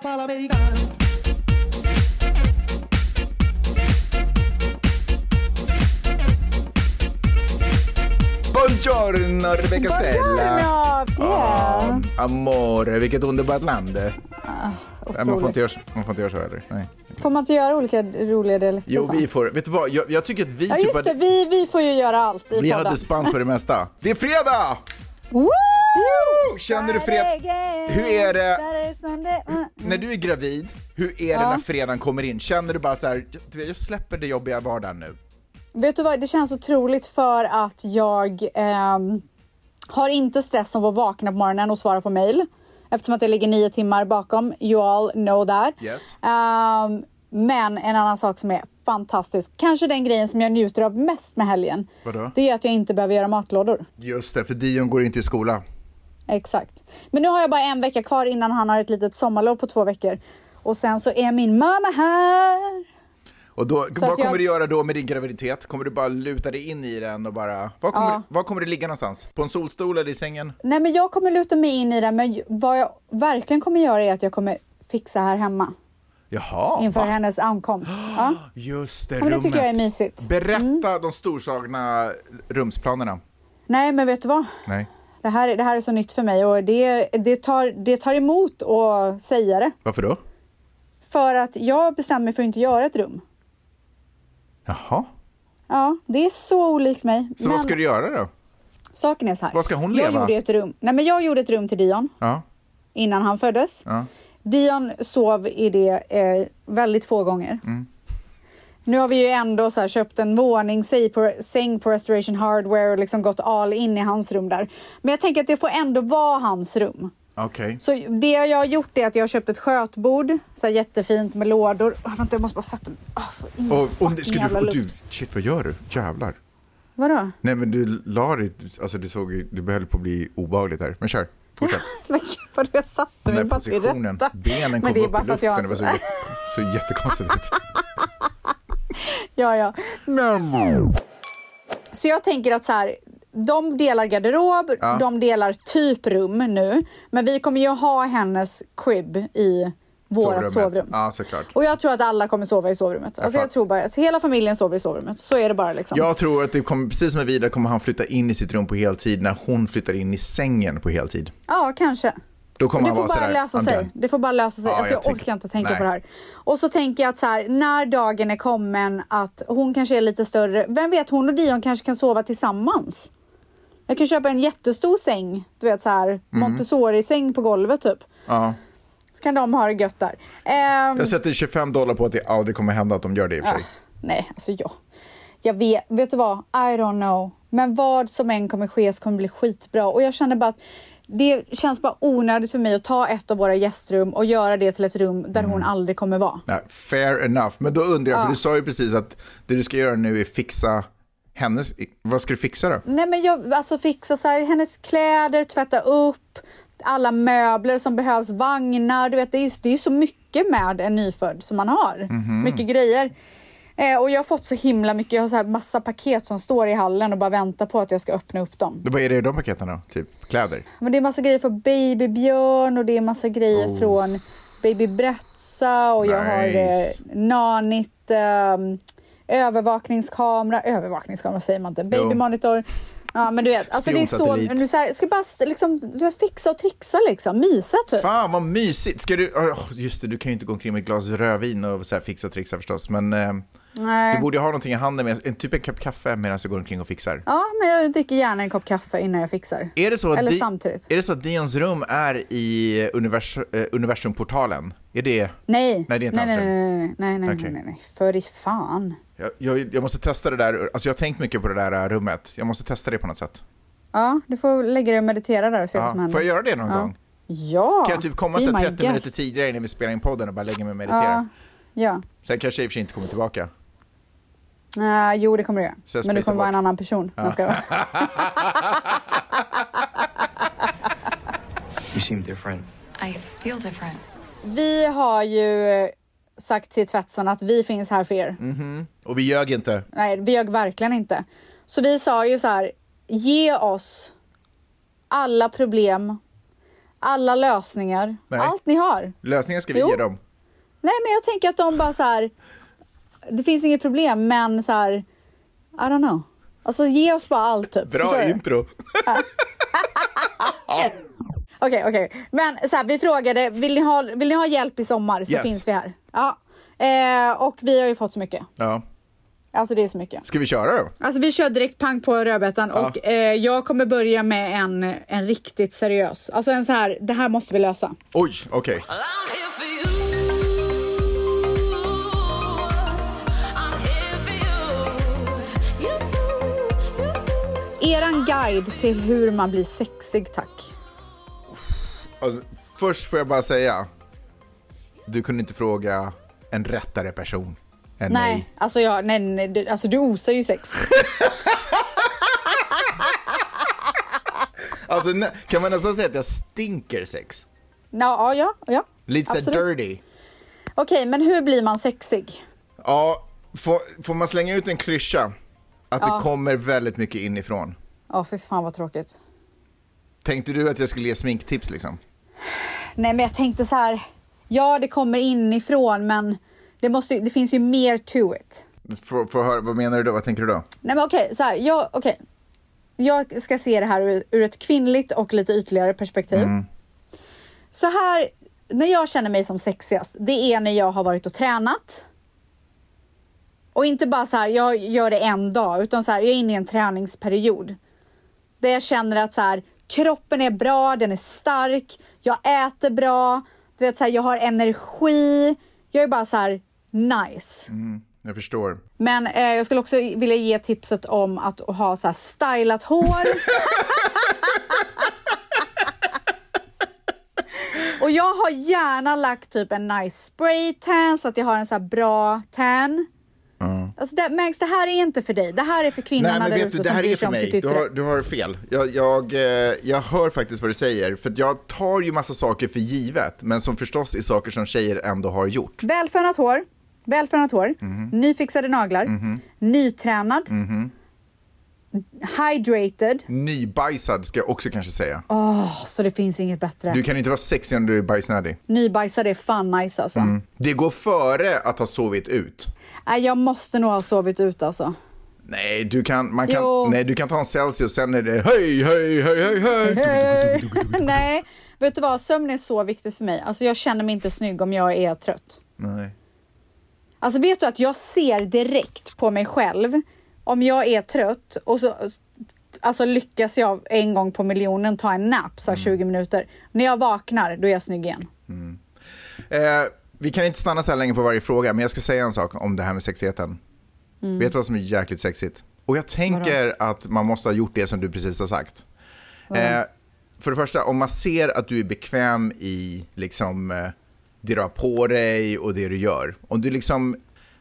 fala americano. Buongiorno Rebecca Stella! Buongiorno, Pierre. Ah, amore, vilket underbart land. Nej, man, får inte göra, man får inte göra så heller. Nej. Får man inte göra olika roliga dialekter? Jo, vi får, vet du vad, jag, jag tycker att vi Ja typ just det, hade, vi, vi får ju göra allt i vi podden. hade spans på det mesta. Det är fredag! Woo! Känner du fred... Hur är det Sunday, mm. när du är gravid? Hur är det när fredagen kommer in? Känner du bara så här, jag släpper det jobbiga vardagen nu? Vet du vad, det känns otroligt för att jag ehm, har inte stress av att vakna på morgonen och svara på mail. Eftersom att jag ligger nio timmar bakom. You all know that. Yes. Ehm, men en annan sak som är fantastisk, kanske den grejen som jag njuter av mest med helgen. Vadå? Det är att jag inte behöver göra matlådor. Just det, för Dion går inte i skola. Exakt. Men nu har jag bara en vecka kvar innan han har ett litet sommarlov på två veckor. Och sen så är min mamma här. Och då, vad kommer jag- du göra då med din graviditet? Kommer du bara luta dig in i den och bara... Var kommer, Ja. var kommer du ligga någonstans? På en solstol eller i sängen? Nej men jag kommer luta mig in i det men vad jag verkligen kommer göra är att jag kommer fixa här hemma Jaha, inför va? hennes ankomst. Ja. Just det, men det rummet. tycker jag är mysigt. Mm. Berätta de storslagna rumsplanerna. Nej men vet du vad? Nej, Det här, det här är så nytt för mig och det, det, tar, det tar emot att säga det. varför då? För att jag bestämmer mig för att inte göra ett rum. Jaha, Ja, det är så olikt mig. så vad ska du göra då? Saken är så här. Var ska hon Jag leva? gjorde ett rum. Nej men jag gjorde ett rum till Dion Ja, innan han föddes. ja. Dion sov i det eh, väldigt få gånger. Mm. Nu har vi ju ändå så köpt en våning, säng på, säng på Restoration Hardware och liksom gått all in i hans rum där. Men jag tänker att det får ändå vara hans rum. okej. Så det jag har gjort är att jag har köpt ett skötbord, så jättefint med lådor. Ah, vänta, jag måste bara sätta mig. Ah, in Och, och, ska du, och du, shit vad gör du? Jävlar. Vadå? Nej men du la dig, alltså det såg du höll på att bli obehagligt här. Men kör, fortsätt. Men gud vad jag satte mig bara till rätta. benen Men kom upp bara i för att jag luften, det var så- så, jätte, så jättekonstigt ut. Ja, ja. Så jag tänker att så här, de delar garderob, Ja. de delar typ rum nu. Men vi kommer ju ha hennes crib i vårt sovrum. Ja, såklart. Och jag tror att alla kommer sova i sovrummet. Alltså jag tror bara att hela familjen sover i sovrummet. Så är det bara liksom. Jag tror att det kommer, precis som med Vida kommer han flytta in i sitt rum på heltid när hon flyttar in i sängen på heltid. Ja, kanske. Då kommer det får bara sådär, lösa sig. Det får bara lösa sig. Ja, alltså, jag jag, orkar inte tänka Nej. på det här. Och så tänker jag att så här, när dagen är kommen att hon kanske är lite större. Vem vet, hon och Dion kanske kan sova tillsammans. Jag kan köpa en jättestor säng, du vet så här Mm. Montessori-säng på golvet typ. Ja. Så kan de ha det gött där. Ehm, Jag sätter 25 dollar på att det aldrig kommer hända att de gör det i och för sig. nej, alltså jag. Jag vet, vet du vad? I don't know. Men vad som än kommer ske så kommer det bli skitbra. Och jag känner bara att det känns bara onödigt för mig att ta ett av våra gästrum och göra det till ett rum där Mm. hon aldrig kommer vara. Nej, fair enough. Men då undrar jag, för du sa ju precis att det du ska göra nu är fixa hennes... Vad ska du fixa då? Nej men jag, alltså fixa så här, hennes kläder, tvätta upp, alla möbler som behövs, vagnar, du vet det är ju det är ju så mycket med en nyfödd som man har. Mhm. Mycket grejer. Eh, och jag har fått så himla mycket, jag har så här massa paket som står i hallen och bara väntar på att jag ska öppna upp dem. Vad är det i de paketen då? Typ kläder? Men det är massa grejer från Babybjörn och det är massa grejer Oh. från Baby Bretsa och jag har eh, Nice. Nanit eh, övervakningskamera, övervakningskamera säger man inte, baby Jo. monitor. Ja men du vet, alltså det är så, nu så här, ska bara liksom, du fixa och trixa liksom, mysa typ. Fan vad mysigt! Ska du... åh, just det, du kan ju inte gå omkring med ett glas rödvin och så här fixa och trixa förstås. Men eh, Nej. du borde ha någonting i handen, med, typ en kopp kaffe medan du går omkring och fixar. Ja men jag dricker gärna en kopp kaffe innan jag fixar. Är det så att, Eller Di- samtidigt. är det så att Dions rum är i univers, eh, universumportalen? Är det... Nej, Nej, det är inte nej, nej, nej, nej, nej, nej, Okej. nej, nej, för i fan. Jag, jag, jag måste testa det där, alltså jag har tänkt mycket på det där eh, rummet. Jag måste testa det på något sätt. Ja, du får lägga dig och meditera där och se vad som Ja, händer. får jag göra det någon Ja. gång? Ja! Kan jag typ komma be så här my 30 minuter tidigare innan vi spelar in podden och bara lägga mig och meditera? Ja. ja. Sen kanske jag i och för sig inte kommer tillbaka. Uh, jo, det kommer du göra. Så jag Men du kommer vara en annan person. Jag ska... You seem different. I feel different. Vi har ju eh, sagt till tvättsen att vi finns här för er. Mm. Och vi ljög inte. Nej, vi ljög verkligen inte. Så vi sa ju så här, ge oss alla problem, alla lösningar, Nej. allt ni har. Lösningen ska vi Jo. ge dem. Nej, men jag tänker att de bara så här. Det finns inget problem, men så här. I don't know. Alltså ge oss bara allt typ. Bra intro. Okej, okej. Men så här, vi frågade, vill ni, ha, vill ni ha hjälp i sommar så Yes. finns vi här. Ja. Eh, och vi har ju fått så mycket. Ja. Alltså det är så mycket. Ska vi köra då? Alltså vi kör direkt pang på rödbetan Ja. och eh, jag kommer börja med en, en riktigt seriös. Alltså en så här, det här måste vi lösa. Oj, okej. Well, Eran guide till hur man blir sexig, tack. Alltså, först får jag bara säga. Du kunde inte fråga en rättare person än Nej, mig. alltså, jag, nej, nej, du, alltså du osar ju sex. Alltså, kan man nästan säga att jag stinker sex? ja, ja, ja. Lite så Absolut. dirty. Okej, men hur blir man sexig? Ja, får, får man slänga ut en klyscha? Att Ja. det kommer väldigt mycket inifrån. Ja, för fan vad tråkigt. Tänkte du att jag skulle ge sminktips liksom? Nej, men jag tänkte så här. Ja, det kommer inifrån, men det, måste, det finns ju mer to it. Få, få höra, vad menar du då? Vad tänker du då? Nej, men okej, så här. Jag, okej. jag ska se det här ur, ur ett kvinnligt och lite ytligare perspektiv. Så här, när jag känner mig som sexigast, det är när jag har varit och tränat. Och inte bara så här, jag gör det en dag, utan så här, jag är inne i en träningsperiod. Där jag känner att så här, kroppen är bra, den är stark, jag äter bra, du vet, så här, jag har energi. Jag är bara så här nice. Jag förstår. Men eh, jag skulle också vilja ge tipset om att ha så här stylat hår. Och jag har gärna lagt typ en nice spray tan så att jag har en så bra tan. Alltså det, Max, det här är inte för dig. Det här är för Nej kvinnorna men där vet du, det här är för mig. Du har, du har fel. Jag, jag, eh, jag hör faktiskt vad du säger. För jag tar ju massa saker för givet. Men som förstås är saker som tjejer ändå har gjort. Välfönat hår, välfönat hår, Mhm. nyfixade naglar, nytränad, hydrated. Nybajsad ska jag också kanske säga. Åh, så det finns inget bättre. Du kan inte vara sexig om du är bajsnödig. Nybajsad är fan nice alltså. Det går före att ha sovit ut. Nej, jag måste nog ha sovit ut alltså. Nej, du kan, man kan, Jo. nej, du kan ta en Celsius sen är det hej, hej, hej, hej, hej. Nej, vet du vad? Sömn är så viktigt för mig. Alltså jag känner mig inte snygg om jag är trött. Nej. Alltså vet du att jag ser direkt på mig själv om jag är trött och så alltså lyckas jag en gång på miljonen ta en nap så här 20 minuter. När jag vaknar, då är jag snygg igen. Eh, vi kan inte stanna så här länge på varje fråga, men jag ska säga en sak om det här med sexigheten. Mm. Vet du vad som är jäkligt sexigt? Och jag tänker att man måste ha gjort det som du precis har sagt. Eh, för det första, om man ser att du är bekväm i liksom, eh, det du har på dig och det du gör. Om du liksom,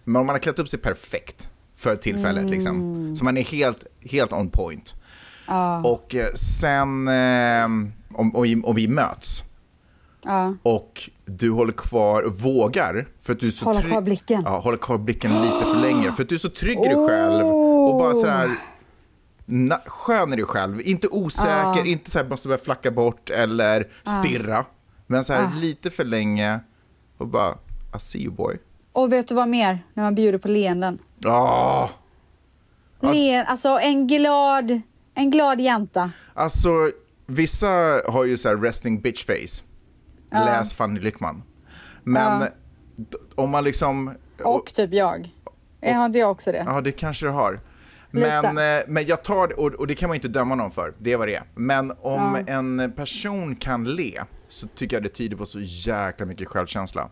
om man har klätt upp sig perfekt för tillfället, Mm. liksom, så man är helt, helt on point. Och eh, sen, om, och, vi- och vi möts, Ja. och du håller kvar och vågar för att du är så Hålla trygg- kvar blicken. Ja, hålla kvar blicken lite för länge för att du är så trygg i dig själv och bara så här na- skön i dig själv, inte osäker, inte så här måste börja flacka bort eller stirra, men så här lite för länge och bara I see you boy. Och vet du vad mer? När man bjuder på leenden. Ah, Leen, alltså en glad, en glad jänta. alltså vissa har ju så här resting bitch face, läs Fanny Lyckman. Men d- om man liksom Och typ jag. Är har inte jag också det? Ja, det kanske du har. Men, eh, men jag tar det, och, och det kan man ju inte döma någon för, det är vad det är. Men om en person kan le så tycker jag det tyder på så jäkla mycket självkänsla.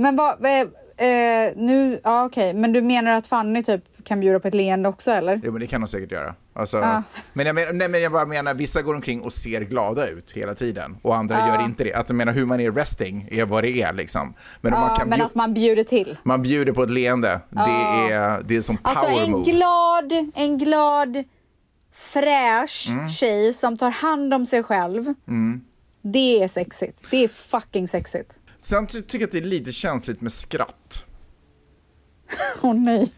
Men vad, eh, eh, nu, ja okej, men du menar att Fanny typ kan bjuda på ett leende också eller? Jo men det kan de säkert göra. Alltså, Ja. men, jag men, nej, men jag bara menar, vissa går omkring och ser glada ut hela tiden och andra gör inte det. Att jag menar hur man är resting är vad det är liksom. Men om man kan men att man bjuder till. man bjuder på ett leende, det, är, det är som power Alltså en move. glad, en glad, fräsch Mm. tjej som tar hand om sig själv. Det är sexigt. Det är fucking sexigt. Sen ty- tycker jag att det är lite känsligt med skratt. Åh nej.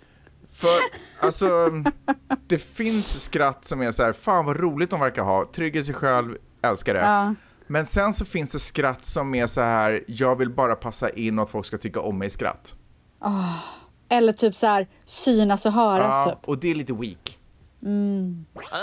För alltså, det finns skratt som är så här, fan vad roligt de verkar ha, trygg i sig själv, älskar det. Ja. Men sen så finns det skratt som är så här, jag vill bara passa in och att folk ska tycka om mig i skratt. Eller typ så här synas och höras Ja, typ. och det är lite weak. Well,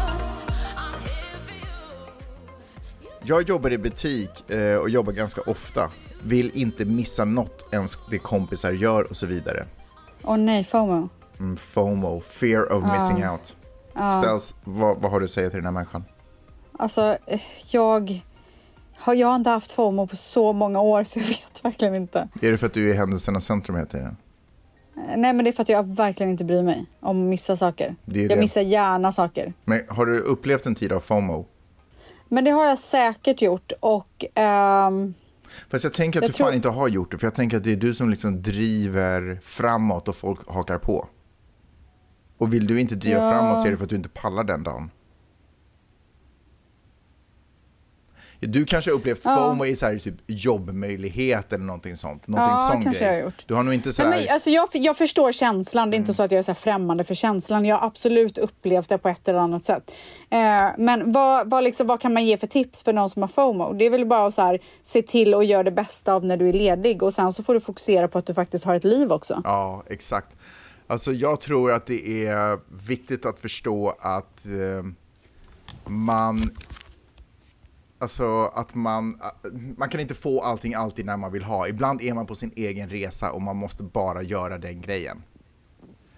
Jag jobbar i butik eh, och jobbar ganska ofta. Vill inte missa något ens det kompisar gör och så vidare. Åh nej, FOMO. Mm, FOMO, fear of missing out. Ställs, vad, vad har du att säga till den här människan? Alltså, eh, jag har, jag har inte haft FOMO på så många år så jag vet verkligen inte. Är det för att du är i händelsernas centrum hela tiden? Eh, Nej men det är för att jag verkligen inte bryr mig om att missa saker. Det är jag det. missar gärna saker. Men har du upplevt en tid av FOMO? Men det har jag säkert gjort och ehm, Fast jag tänker att Jag du tror- fan inte har gjort det, för jag tänker att det är du som liksom driver framåt och folk hakar på. Och vill du inte driva Ja. framåt så är det för att du inte pallar den dagen. Du kanske har upplevt Ja. FOMO i så här, typ jobbmöjlighet eller någonting sånt. Någonting Ja, sån kanske grej. jag har gjort. Du har nog inte så Nej, här... men, alltså jag, jag förstår känslan, det är Mm. inte så att jag är så främmande för känslan. Jag har absolut upplevt det på ett eller annat sätt. Eh, men vad, vad, liksom, vad kan man ge för tips för någon som har FOMO? Det är väl bara att så här, se till att göra det bästa av när du är ledig och sen så får du fokusera på att du faktiskt har ett liv också. Ja, exakt. Alltså jag tror att det är viktigt att förstå att eh, man Alltså att man, man kan inte få allting alltid när man vill ha. Ibland är man på sin egen resa och man måste bara göra den grejen.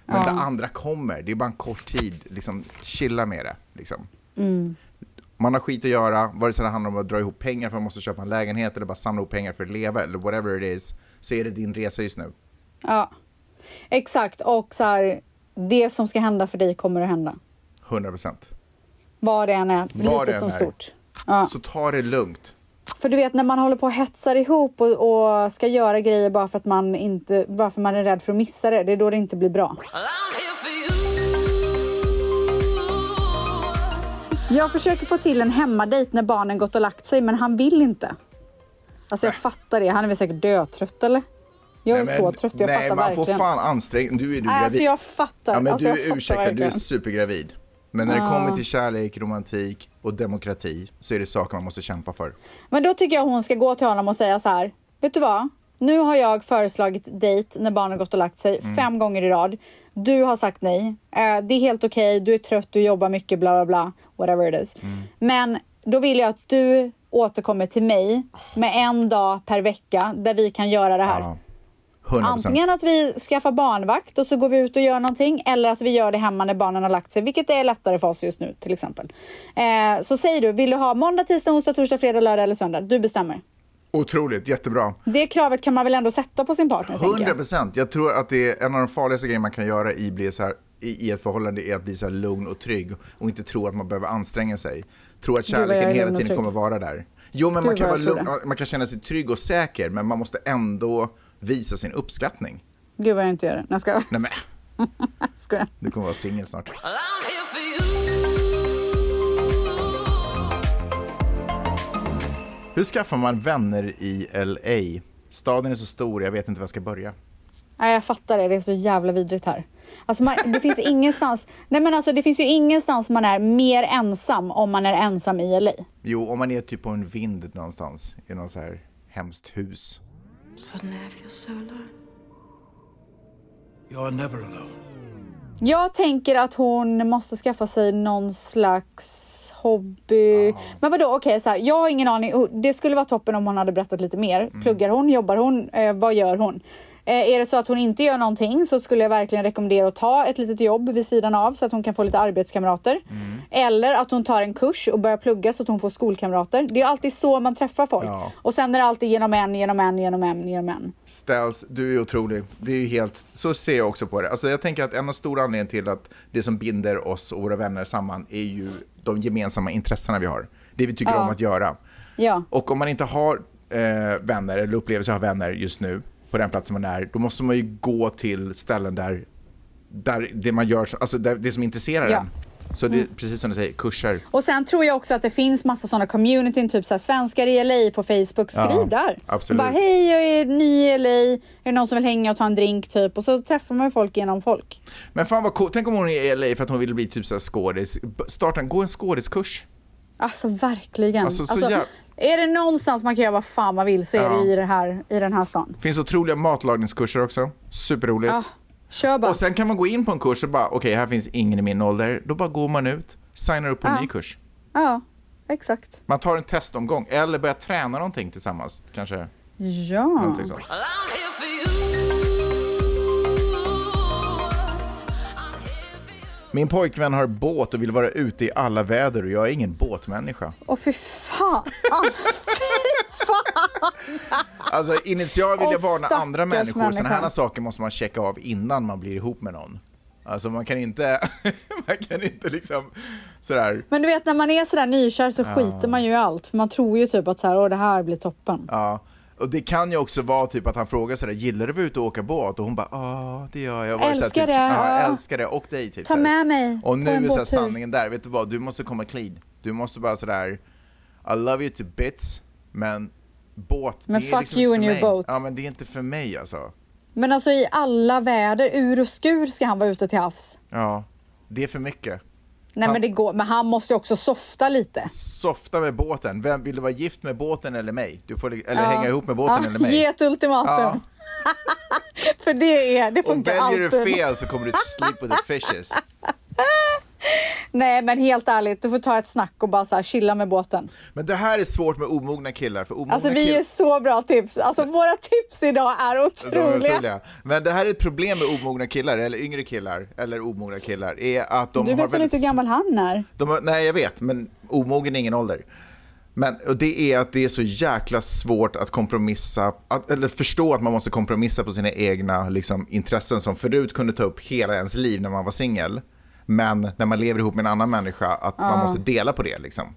Men det andra kommer, det är bara en kort tid. Liksom, chilla med det. Liksom. Man har skit att göra, vare sig det handlar om att dra ihop pengar för att man måste köpa en lägenhet eller bara samla ihop pengar för att leva eller whatever it is, så är det din resa just nu. Ja, exakt. Och så här, det som ska hända för dig kommer att hända. 100%. Vad det än är, litet som är. stort. Ja. Så ta det lugnt. För du vet när man håller på och hetsar ihop och, och ska göra grejer bara för att man inte, bara för man är rädd för att missa det, det är då det inte blir bra. Jag försöker få till en hemmadejt när barnen gått och lagt sig men han vill inte. Alltså jag fattar det, han är väl säkert dötrött eller? Jag är Nej, så men- trött, jag nej, fattar man verkligen. får fan anstränga Du är du Nej, gravid. alltså jag fattar. Ja, men alltså du är fattar ursäktad, du är supergravid. Men när det kommer till kärlek, romantik och demokrati så är det saker man måste kämpa för. Men då tycker jag hon ska gå till honom och säga så här. Vet du vad? Nu har jag föreslagit dejt när barnen gått och lagt sig Mm. fem gånger i rad. Du har sagt nej. Eh, det är helt okej. Du är trött, du jobbar mycket, bla bla bla. Whatever it is. Mm. Men då vill jag att du återkommer till mig med en dag per vecka där vi kan göra det här. Ja. 100%. Antingen att vi skaffar barnvakt och så går vi ut och gör någonting eller att vi gör det hemma när barnen har lagt sig, vilket är lättare för oss just nu till exempel. Eh, så säger du, vill du ha måndag, tisdag, onsdag, torsdag, fredag, lördag eller söndag? Du bestämmer. Otroligt, jättebra. Det kravet kan man väl ändå sätta på sin partner? tänker 100 jag. procent. Jag tror att det är en av de farligaste grejerna man kan göra i, bli så här, i, i ett förhållande är att bli så lugn och trygg och inte tro att man behöver anstränga sig. Tro att jag kärleken är hela tiden kommer vara där. Jo, men man kan, vara jag lugn, man kan känna sig trygg och säker, men man måste ändå visa sin uppskattning. Gud vad jag inte gör det. Nej, jag skojar. Nej, men skojar. du kommer vara singel snart. Hur skaffar man vänner i LA? Staden är så stor, jag vet inte var jag ska börja. Nej, jag fattar det. Det är så jävla vidrigt här. Alltså man, det finns ingenstans. Nej, men alltså det finns ju ingenstans man är mer ensam om man är ensam i LA. Jo, om man är typ på en vind någonstans, i något så här hemskt hus. Suddenly I feel so alone. Jag är never alone. Jag tänker att hon måste skaffa sig någon slags hobby. Men vadå, okej så här, jag har ingen aning. Det skulle vara toppen om hon hade berättat lite mer. Pluggar hon, jobbar hon, eh, vad gör hon? Eh, är det så att hon inte gör någonting så skulle jag verkligen rekommendera att ta ett litet jobb vid sidan av så att hon kan få lite arbetskamrater. Mm. Eller att hon tar en kurs och börjar plugga så att hon får skolkamrater. Det är alltid så man träffar folk. Ja. Och sen är det alltid genom en, genom en, genom en, genom en. Ställs, du är otrolig. Det är ju helt, så ser jag också på det. Alltså jag tänker att en av stora anledningarna till att det som binder oss och våra vänner samman är ju de gemensamma intressena vi har. Det vi tycker Ja. om att göra. Ja. Och om man inte har eh, vänner eller upplever sig ha vänner just nu på den platsen man är, då måste man ju gå till ställen där, där det man gör, alltså det som intresserar Ja. En. Så det är precis som du säger, kurser. Och sen tror jag också att det finns massa sådana communityn, typ så här, svenskar i LA på Facebook. Skriv Ja, där. absolut. Bara hej, jag är ny i LA. Är det någon som vill hänga och ta en drink typ? Och så träffar man folk genom folk. Men fan vad coolt, tänk om hon är i LA för att hon vill bli typ så här skådis. Starta, gå en skådiskurs. Alltså verkligen. Alltså, så Alltså, jäv- Är det någonstans man kan göra vad fan man vill så är Ja. det i, det här, i den här stan. Finns otroliga matlagningskurser också. Superroligt. Ja, kör bara. Och sen kan man gå in på en kurs och bara, okej, här finns ingen i min ålder. Då bara går man ut, signar upp på en Ja. ny kurs. Ja, exakt. Man tar en testomgång, eller börjar träna någonting tillsammans. Kanske Ja. någonting sånt. Min pojkvän har båt och vill vara ute i alla väder och jag är ingen båtmänniska. Och fy fan. fy fan. Alltså initialt vill jag Åh, varna andra människor. Sådana människa. här saker måste man checka av innan man blir ihop med någon. Alltså man kan inte, man kan inte liksom sådär, Men du vet när man är sådär nykär så skiter man ju i allt. För man tror ju typ att så här, Åh, det här blir toppen. ja. Och det kan ju också vara typ att han frågar sådär, gillar du att ute och åka båt? Och hon bara, ja det gör jag. Älskar typ, det, Ja, ja. älskar det. Och dig typ. Ta med mig Och nu är så här båttur. sanningen där, vet du vad? Du måste komma clean. Du måste bara sådär, I love you to bits, men båt, Men det är fuck liksom you inte and för your mig. boat. Ja men det är inte för mig alltså. Men alltså i alla väder, ur och skur ska han vara ute till havs. Ja, det är för mycket. Nej Han- men det går, men han måste ju också softa lite. Softa med båten. Vem Vill du vara gift med båten eller mig? Du får, eller hänga ihop med båten Ja, eller mig? Ge ett ultimatum. För det är, det Och funkar väljer alltid. du fel så kommer du sleep with the fishes. Nej men helt ärligt, du får ta ett snack och bara så här, chilla med båten. Men det här är svårt med omogna killar. För omogna Alltså vi killar, är så bra tips. Alltså våra tips idag är de är otroliga. otroliga. Men det här är ett problem med omogna killar, eller yngre killar, eller omogna killar, är att de Du har vet väl inte hur gammal han är? Har, nej, jag vet, men omogen är ingen ålder. Men och det är att det är så jäkla svårt att kompromissa, att, eller förstå att man måste kompromissa på sina egna liksom, intressen som förut kunde ta upp hela ens liv när man var singel. Men när man lever ihop med en annan människa, att man måste dela på det liksom.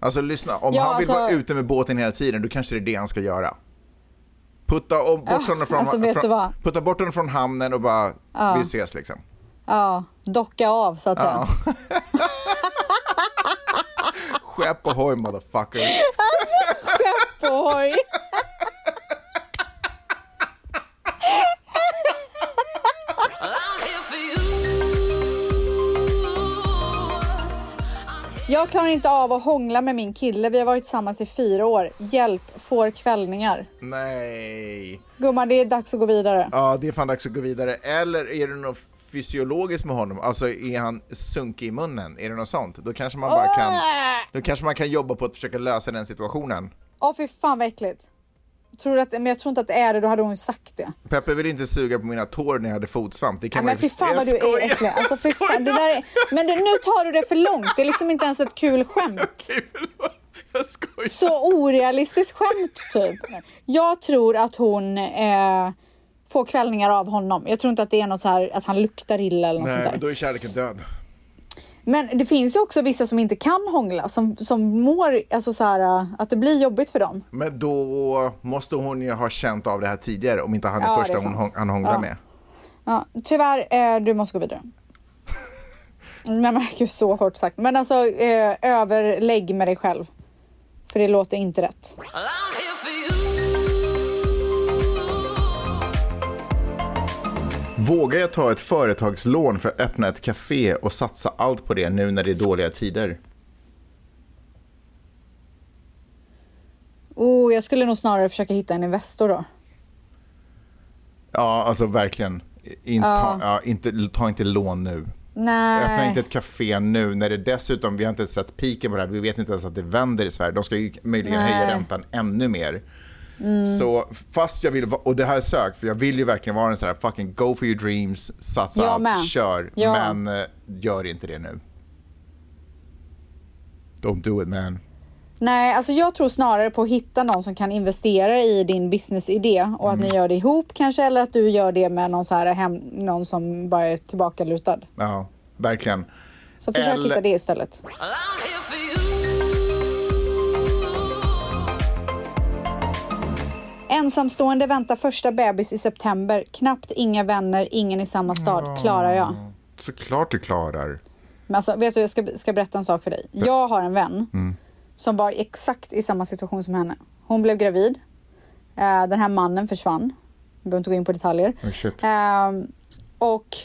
Alltså lyssna, om Ja, han vill alltså- vara ute med båten hela tiden, då kanske det är det han ska göra. Putta, om, bort, honom från, alltså, från, putta bort honom från hamnen och bara, vi ses liksom. Ja, docka av så att säga. Skepp ohoj motherfucker. Oj. Well, Jag klarar inte av att hångla med min kille. Vi har varit tillsammans i fyra år. Hjälp, får kvällningar. Nej. Gumman, det är dags att gå vidare. Ja, det är fan dags att gå vidare. Eller är det något fysiologiskt med honom? Alltså är han sunkig i munnen? Är det något sånt? Då kanske man bara kan, då kanske man kan jobba på att försöka lösa den situationen. Åh fy fan vad äckligt. Tror att, men jag tror inte att det är det, då hade hon ju sagt det. Peppe vill inte suga på mina tår när jag hade fotsvamp. Det kan man men fy fan vad du är äcklig. Alltså, fan, det där är, men det, nu tar du det för långt. Det är liksom inte ens ett kul skämt. Jag skojar. Så orealistiskt skämt typ. Jag tror att hon eh, får kvällningar av honom. Jag tror inte att det är något så här att han luktar illa eller något Nej, sånt men där. då är kärleken död. Men det finns ju också vissa som inte kan hångla, som, som mår, alltså så här, äh, att det blir jobbigt för dem. Men då måste hon ju ha känt av det här tidigare om inte han är Ja, första är hon, han hånglar Ja. med. Ja, tyvärr, eh, du måste gå vidare. Men men gud, så hårt sagt. Men alltså, eh, överlägg med dig själv. För det låter inte rätt. Well, Vågar jag ta ett företagslån för att öppna ett café och satsa allt på det nu när det är dåliga tider? Oh, jag skulle nog snarare försöka hitta en Investor då. Ja, alltså verkligen. In, ta, ja, inte, ta inte lån nu. Nej. Öppna inte ett café nu när det dessutom, vi har inte sett piken på det här, vi vet inte ens att det vänder i Sverige. De ska ju möjligen höja Nej. räntan ännu mer. Så fast jag vill, och det här är sökt, för jag vill ju verkligen vara en sån här fucking go for your dreams, satsa Jag allt, med. kör. Ja. Men eh, gör inte det nu. Don't do it man. Nej, alltså jag tror snarare på att hitta någon som kan investera i din businessidé och att ni gör det ihop kanske eller att du gör det med någon, så här hem, någon som bara är tillbakalutad. Ja, verkligen. Så försök Eller- hitta det istället. Well, Ensamstående väntar första bebis i september. Knappt inga vänner, ingen i samma stad. Klarar jag? Såklart du klarar. Men alltså, vet du, jag ska, ska berätta en sak för dig. Jag har en vän som var exakt i samma situation som henne. Hon blev gravid. Eh, den här mannen försvann. Jag behöver inte gå in på detaljer. Oh. Ehm, och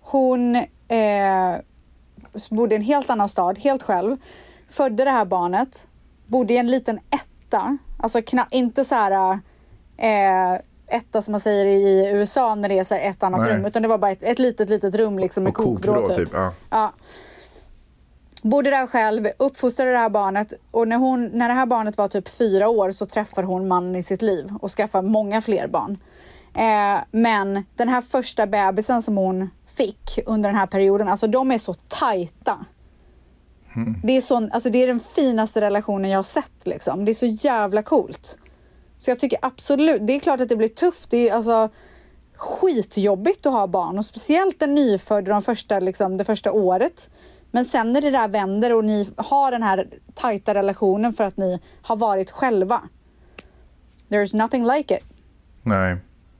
hon eh, bodde i en helt annan stad, helt själv. Födde det här barnet. Bodde i en liten etta. Alltså inte så här eh, etta som man säger i USA när det är så ett annat Nej. rum. Utan det var bara ett, ett litet, litet rum liksom med Och kokvrå kokvrå typ. Ja. Ja. Bodde där själv, uppfostrade det här barnet och när, hon, när det här barnet var typ fyra år så träffar hon mannen i sitt liv och skaffar många fler barn. Eh, men den här första bebisen som hon fick under den här perioden, alltså de är så tajta. Det, är sån, alltså det är den finaste relationen jag har sett liksom. Det är så jävla coolt. Så jag tycker absolut, det är klart att det blir tufft. Det är alltså skitjobbigt att ha barn och speciellt en nyfödd de första, liksom, det första året. Men sen när det där vänder och ni har den här tajta relationen för att ni har varit själva. There's nothing like it. Nej,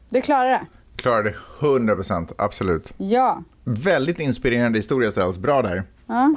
Du klarar det. klarar det 100%, absolut. Ja. Väldigt inspirerande historia ställs, bra där. Well,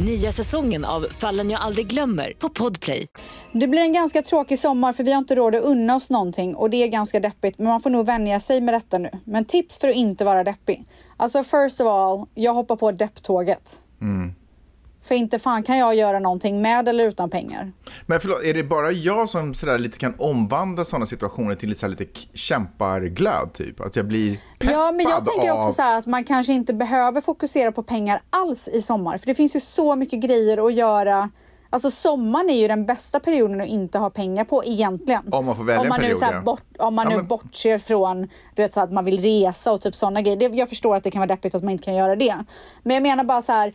Nya säsongen av Fallen jag aldrig glömmer på Podplay. Det blir en ganska tråkig sommar för vi har inte råd att unna oss någonting och det är ganska deppigt men man får nog vänja sig med detta nu. Men tips för att inte vara deppig. Alltså first of all, jag hoppar på depptåget. För inte fan kan jag göra någonting med eller utan pengar. Men förlåt, är det bara jag som sådär lite kan omvandla sådana situationer till lite, så här lite kämparglöd typ? Att jag blir peppad Ja, men jag tänker av... också så att man kanske inte behöver fokusera på pengar alls i sommar. För det finns ju så mycket grejer att göra. Alltså sommaren är ju den bästa perioden att inte ha pengar på egentligen. Om man får välja om man en nu, period, så här ja. bort, Om man Ja, nu men- bortser från du vet, så att man vill resa och typ sådana grejer. Det, jag förstår att det kan vara deppigt att man inte kan göra det. Men jag menar bara så här.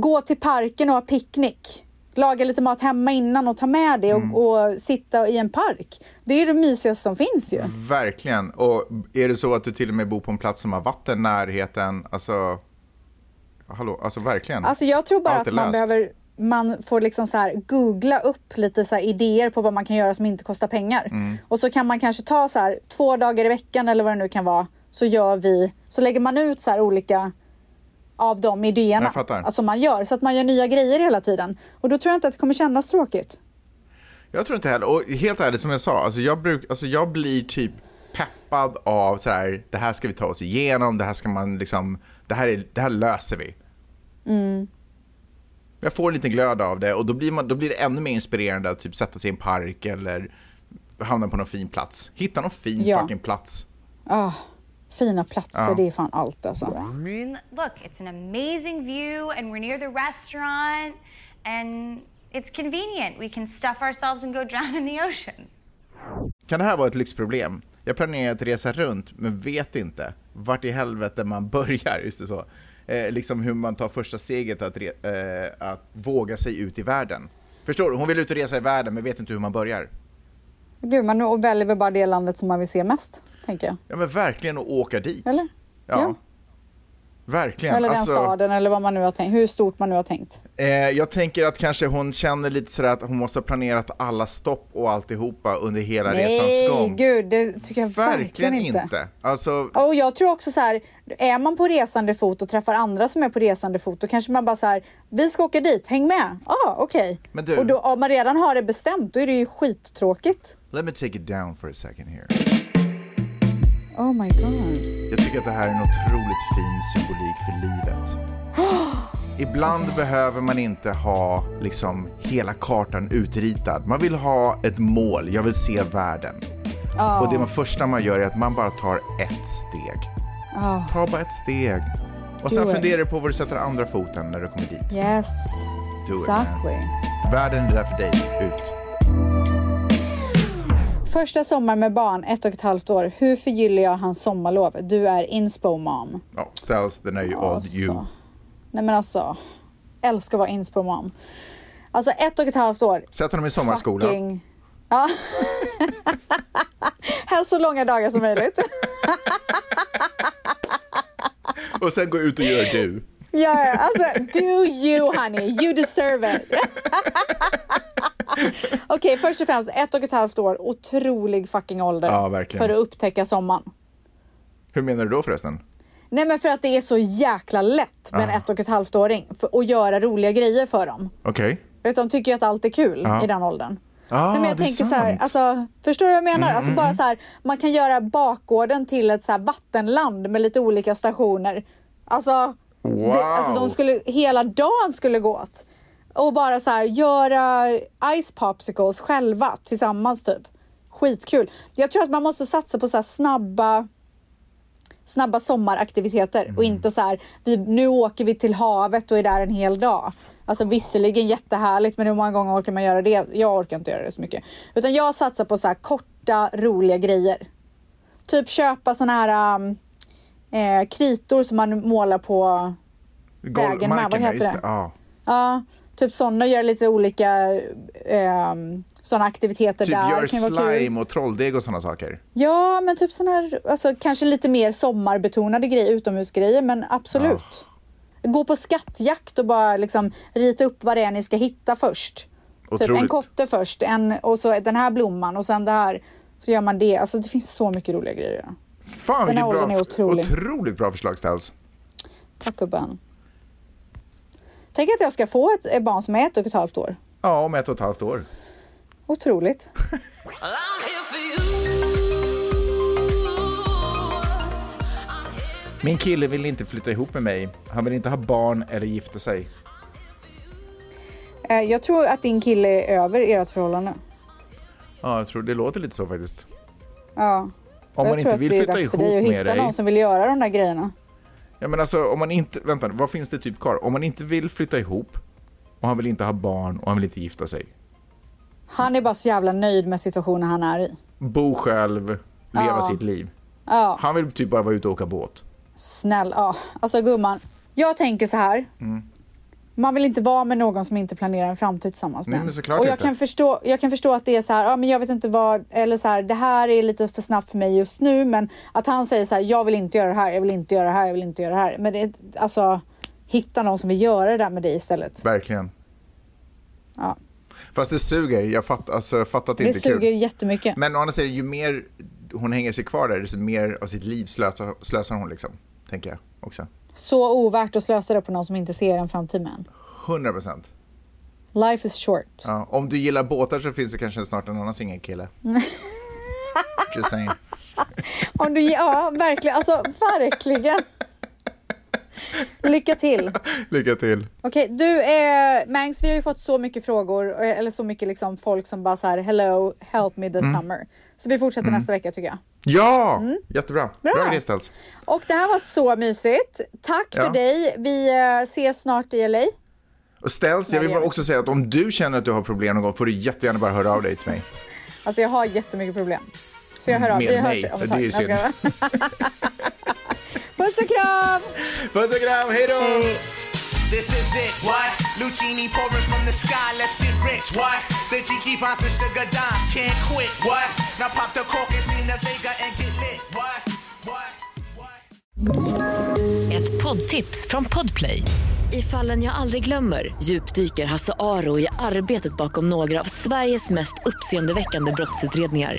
Gå till parken och ha picknick. Laga lite mat hemma innan och ta med det och, Mm. och sitta i en park. Det är det mysigaste som finns ju. Verkligen. Och är det så att du till och med bor på en plats som har vatten, närheten, alltså... Hallå, alltså verkligen. Alltså jag tror bara Allt att man löst. behöver man får liksom så här googla upp lite så idéer på vad man kan göra som inte kostar pengar. Mm. Och så kan man kanske ta så här två dagar i veckan eller vad det nu kan vara. Så gör vi, så lägger man ut så här olika av de idéerna. Fattar. Alltså man gör, så att man gör nya grejer hela tiden. Och då tror jag inte att det kommer kännas tråkigt. Jag tror inte heller, och helt ärligt som jag sa, alltså jag, bruk, alltså jag blir typ peppad av så här, det här ska vi ta oss igenom, det här ska man liksom, det här, är, det här löser vi. Jag får en liten glöd av det och då blir, man, då blir det ännu mer inspirerande att typ sätta sig i en park eller hamna på någon fin plats. Hitta någon fin Ja. fucking plats. Ah, fina platser, Ja. det är fan allt alltså. Look, it's an amazing view, and we're near the restaurant, and it's convenient. We can stuff ourselves and go drown in the ocean. Kan det här vara ett lyxproblem? Jag planerar att resa runt men vet inte vart i helvete man börjar, just det så. Eh, liksom hur man tar första steget att, re- eh, att våga sig ut i världen. Förstår du? Hon vill ut och resa i världen men vet inte hur man börjar. Gud, man väljer väl bara det landet som man vill se mest, tänker jag. Ja men verkligen att åka dit. Eller? Ja. Ja. Verkligen. Eller den Alltså, staden eller vad man nu har tänkt, hur stort man nu har tänkt. eh, jag tänker att kanske hon känner lite sådär att hon måste ha planerat alla stopp och alltihopa under hela resans Nej, gång. gud, det tycker jag verkligen, Verkligen inte. inte. Alltså, Och jag tror också så här, är man på resande fot och träffar andra som är på resande fot, då kanske man bara så här, vi ska åka dit, häng med. Ja, ah, okej. Men du- Och då, om man redan har det bestämt, då är det ju skittråkigt. Let me take it down for a second here. Oh my god. Jag tycker att det här är en otroligt fin symbolik för livet. Ibland behöver man inte ha liksom hela kartan utritad. Man vill ha ett mål, jag vill se världen. Och det man första man gör är att man bara tar ett steg. Ta bara ett steg. Och sen it. funderar du på var du sätter andra foten när du kommer dit. Yes. Do it, man. Exactly. Världen är där för dig, ut. Första sommar med barn, ett och ett halvt år. Hur förgyller jag hans sommarlov? Du är inspo mom. Ja, ställs, den är ju all you. Alltså. Nej men alltså, älskar att vara inspo mom. Alltså ett och ett halvt år. Sätt honom i sommarskola. Fucking... Ja. Helst så långa dagar som möjligt. Och sen gå ut och gör du. Ja, alltså do you honey, you deserve it. Okej, först och främst ett och ett halvt år, otrolig fucking ålder Ja, för att upptäcka sommaren. Hur menar du då förresten? Nej men för att det är så jäkla lätt med en Ah. ett och ett halvt åring att göra roliga grejer för dem. Okej. Du, De tycker ju att allt är kul Ja. i den åldern. Ah, Nej, men jag det är tänker så här, alltså, förstår du vad jag menar? Mm, alltså mm, bara mm. så här, man kan göra bakgården till ett så här vattenland med lite olika stationer. Alltså, Wow. det, alltså de skulle, hela dagen skulle gå åt. Och bara så här, göra ice popsicles själva tillsammans typ. Skitkul. Jag tror att man måste satsa på så här snabba snabba sommaraktiviteter Mm. och inte så här, vi, nu åker vi till havet och är där en hel dag. Alltså visserligen jättehärligt men hur många gånger orkar man göra det? Jag orkar inte göra det så mycket. Utan jag satsar på så här korta roliga grejer. Typ köpa såna här eh, kritor som man målar på vägen med. Vad heter det. Ja. Ja, typ sådana, göra lite olika eh, sådana aktiviteter Typ där. gör vara kul. slime och trolldeg och sådana saker. Ja, men typ sådana här, alltså kanske lite mer sommarbetonade grejer, utomhusgrejer, men absolut. Gå på skattjakt och bara liksom rita upp vad det är ni ska hitta först. Typ Otroligt. en kotte först, en, och så den här blomman och sen det här. Så gör man det. Alltså det finns så mycket roliga grejer. Fan Den vilket bra, är otrolig. otroligt bra förslag ställs. Tack gubben. Tänk att jag ska få ett barn som är ett och ett halvt år. Ja, om ett och ett halvt år. Otroligt. Min kille vill inte flytta ihop med mig. Han vill inte ha barn eller gifta sig. Eh, Jag tror att din kille är över ert förhållande. Ja, jag tror det låter lite så faktiskt. Ja. Om jag man tror inte att vill det är flytta dags ihop för dig att med hitta dig. någon som vill göra de där grejerna. Ja, men alltså om man inte, vänta, vad finns det typ kvar? Om man inte vill flytta ihop och han vill inte ha barn och han vill inte gifta sig. Han är bara så jävla nöjd med situationen han är i. Bo själv, leva Ja. sitt liv. Ja, Han vill typ bara vara ute och åka båt. snäll. Ja, alltså gumman. Jag tänker så här. Mm. Man vill inte vara med någon som inte planerar en framtid tillsammans med Nej, en. men såklart Och jag inte. kan, förstå, jag kan förstå att det är så här, ja men jag vet inte vad, eller så här, det här är lite för snabbt för mig just nu, men att han säger så här, jag vill inte göra det här, jag vill inte göra det här, jag vill inte göra det här. Men det är, alltså, hitta någon som vill göra det där med dig istället. Verkligen. Ja. Fast det suger. Jag fattar, alltså, jag fattar att det, Det inte är suger kul. jättemycket. Men å andra sidan, ju mer hon hänger sig kvar där, desto mer av sitt liv slösar, slösar hon liksom. Tänker jag också. Så ovärt att slösa det på någon som inte ser en framtid med en. 100 procent. Life is short. Ja, om du gillar båtar så finns det kanske snart en annan singelkille. Just saying. Om du, ja, verkligen. Alltså, verkligen. Lycka till. Lycka till. Okej, du eh, Mangs, vi har ju fått så mycket frågor, eh, eller så mycket liksom folk som bara så här, hello, help me this Mm. summer. Så vi fortsätter nästa vecka tycker jag. Ja, jättebra. Bra, Bra. idé ställs. Och det här var så mysigt. Tack Ja. för dig. Vi eh, ses snart i LA. Och ställs, jag vill bara också säga att om du känner att du har problem någon gång får du jättegärna bara höra av dig till mig. Alltså jag har jättemycket problem. Så jag hör av Med Vi mig. hörs om ett Det är synd. Puss och kram! Puss och kram, hej då! This is it, what? Lucini pouring from the sky, let's get rich, what? The Jiki finds the sugar dimes, can't quit, what? Now pop the cork and steam the Vega and get lit, what? What? What? Ett poddtips från Podplay. I fallen jag aldrig glömmer djupdyker Hasse Aro i arbetet bakom några av Sveriges mest uppseendeväckande brottsutredningar.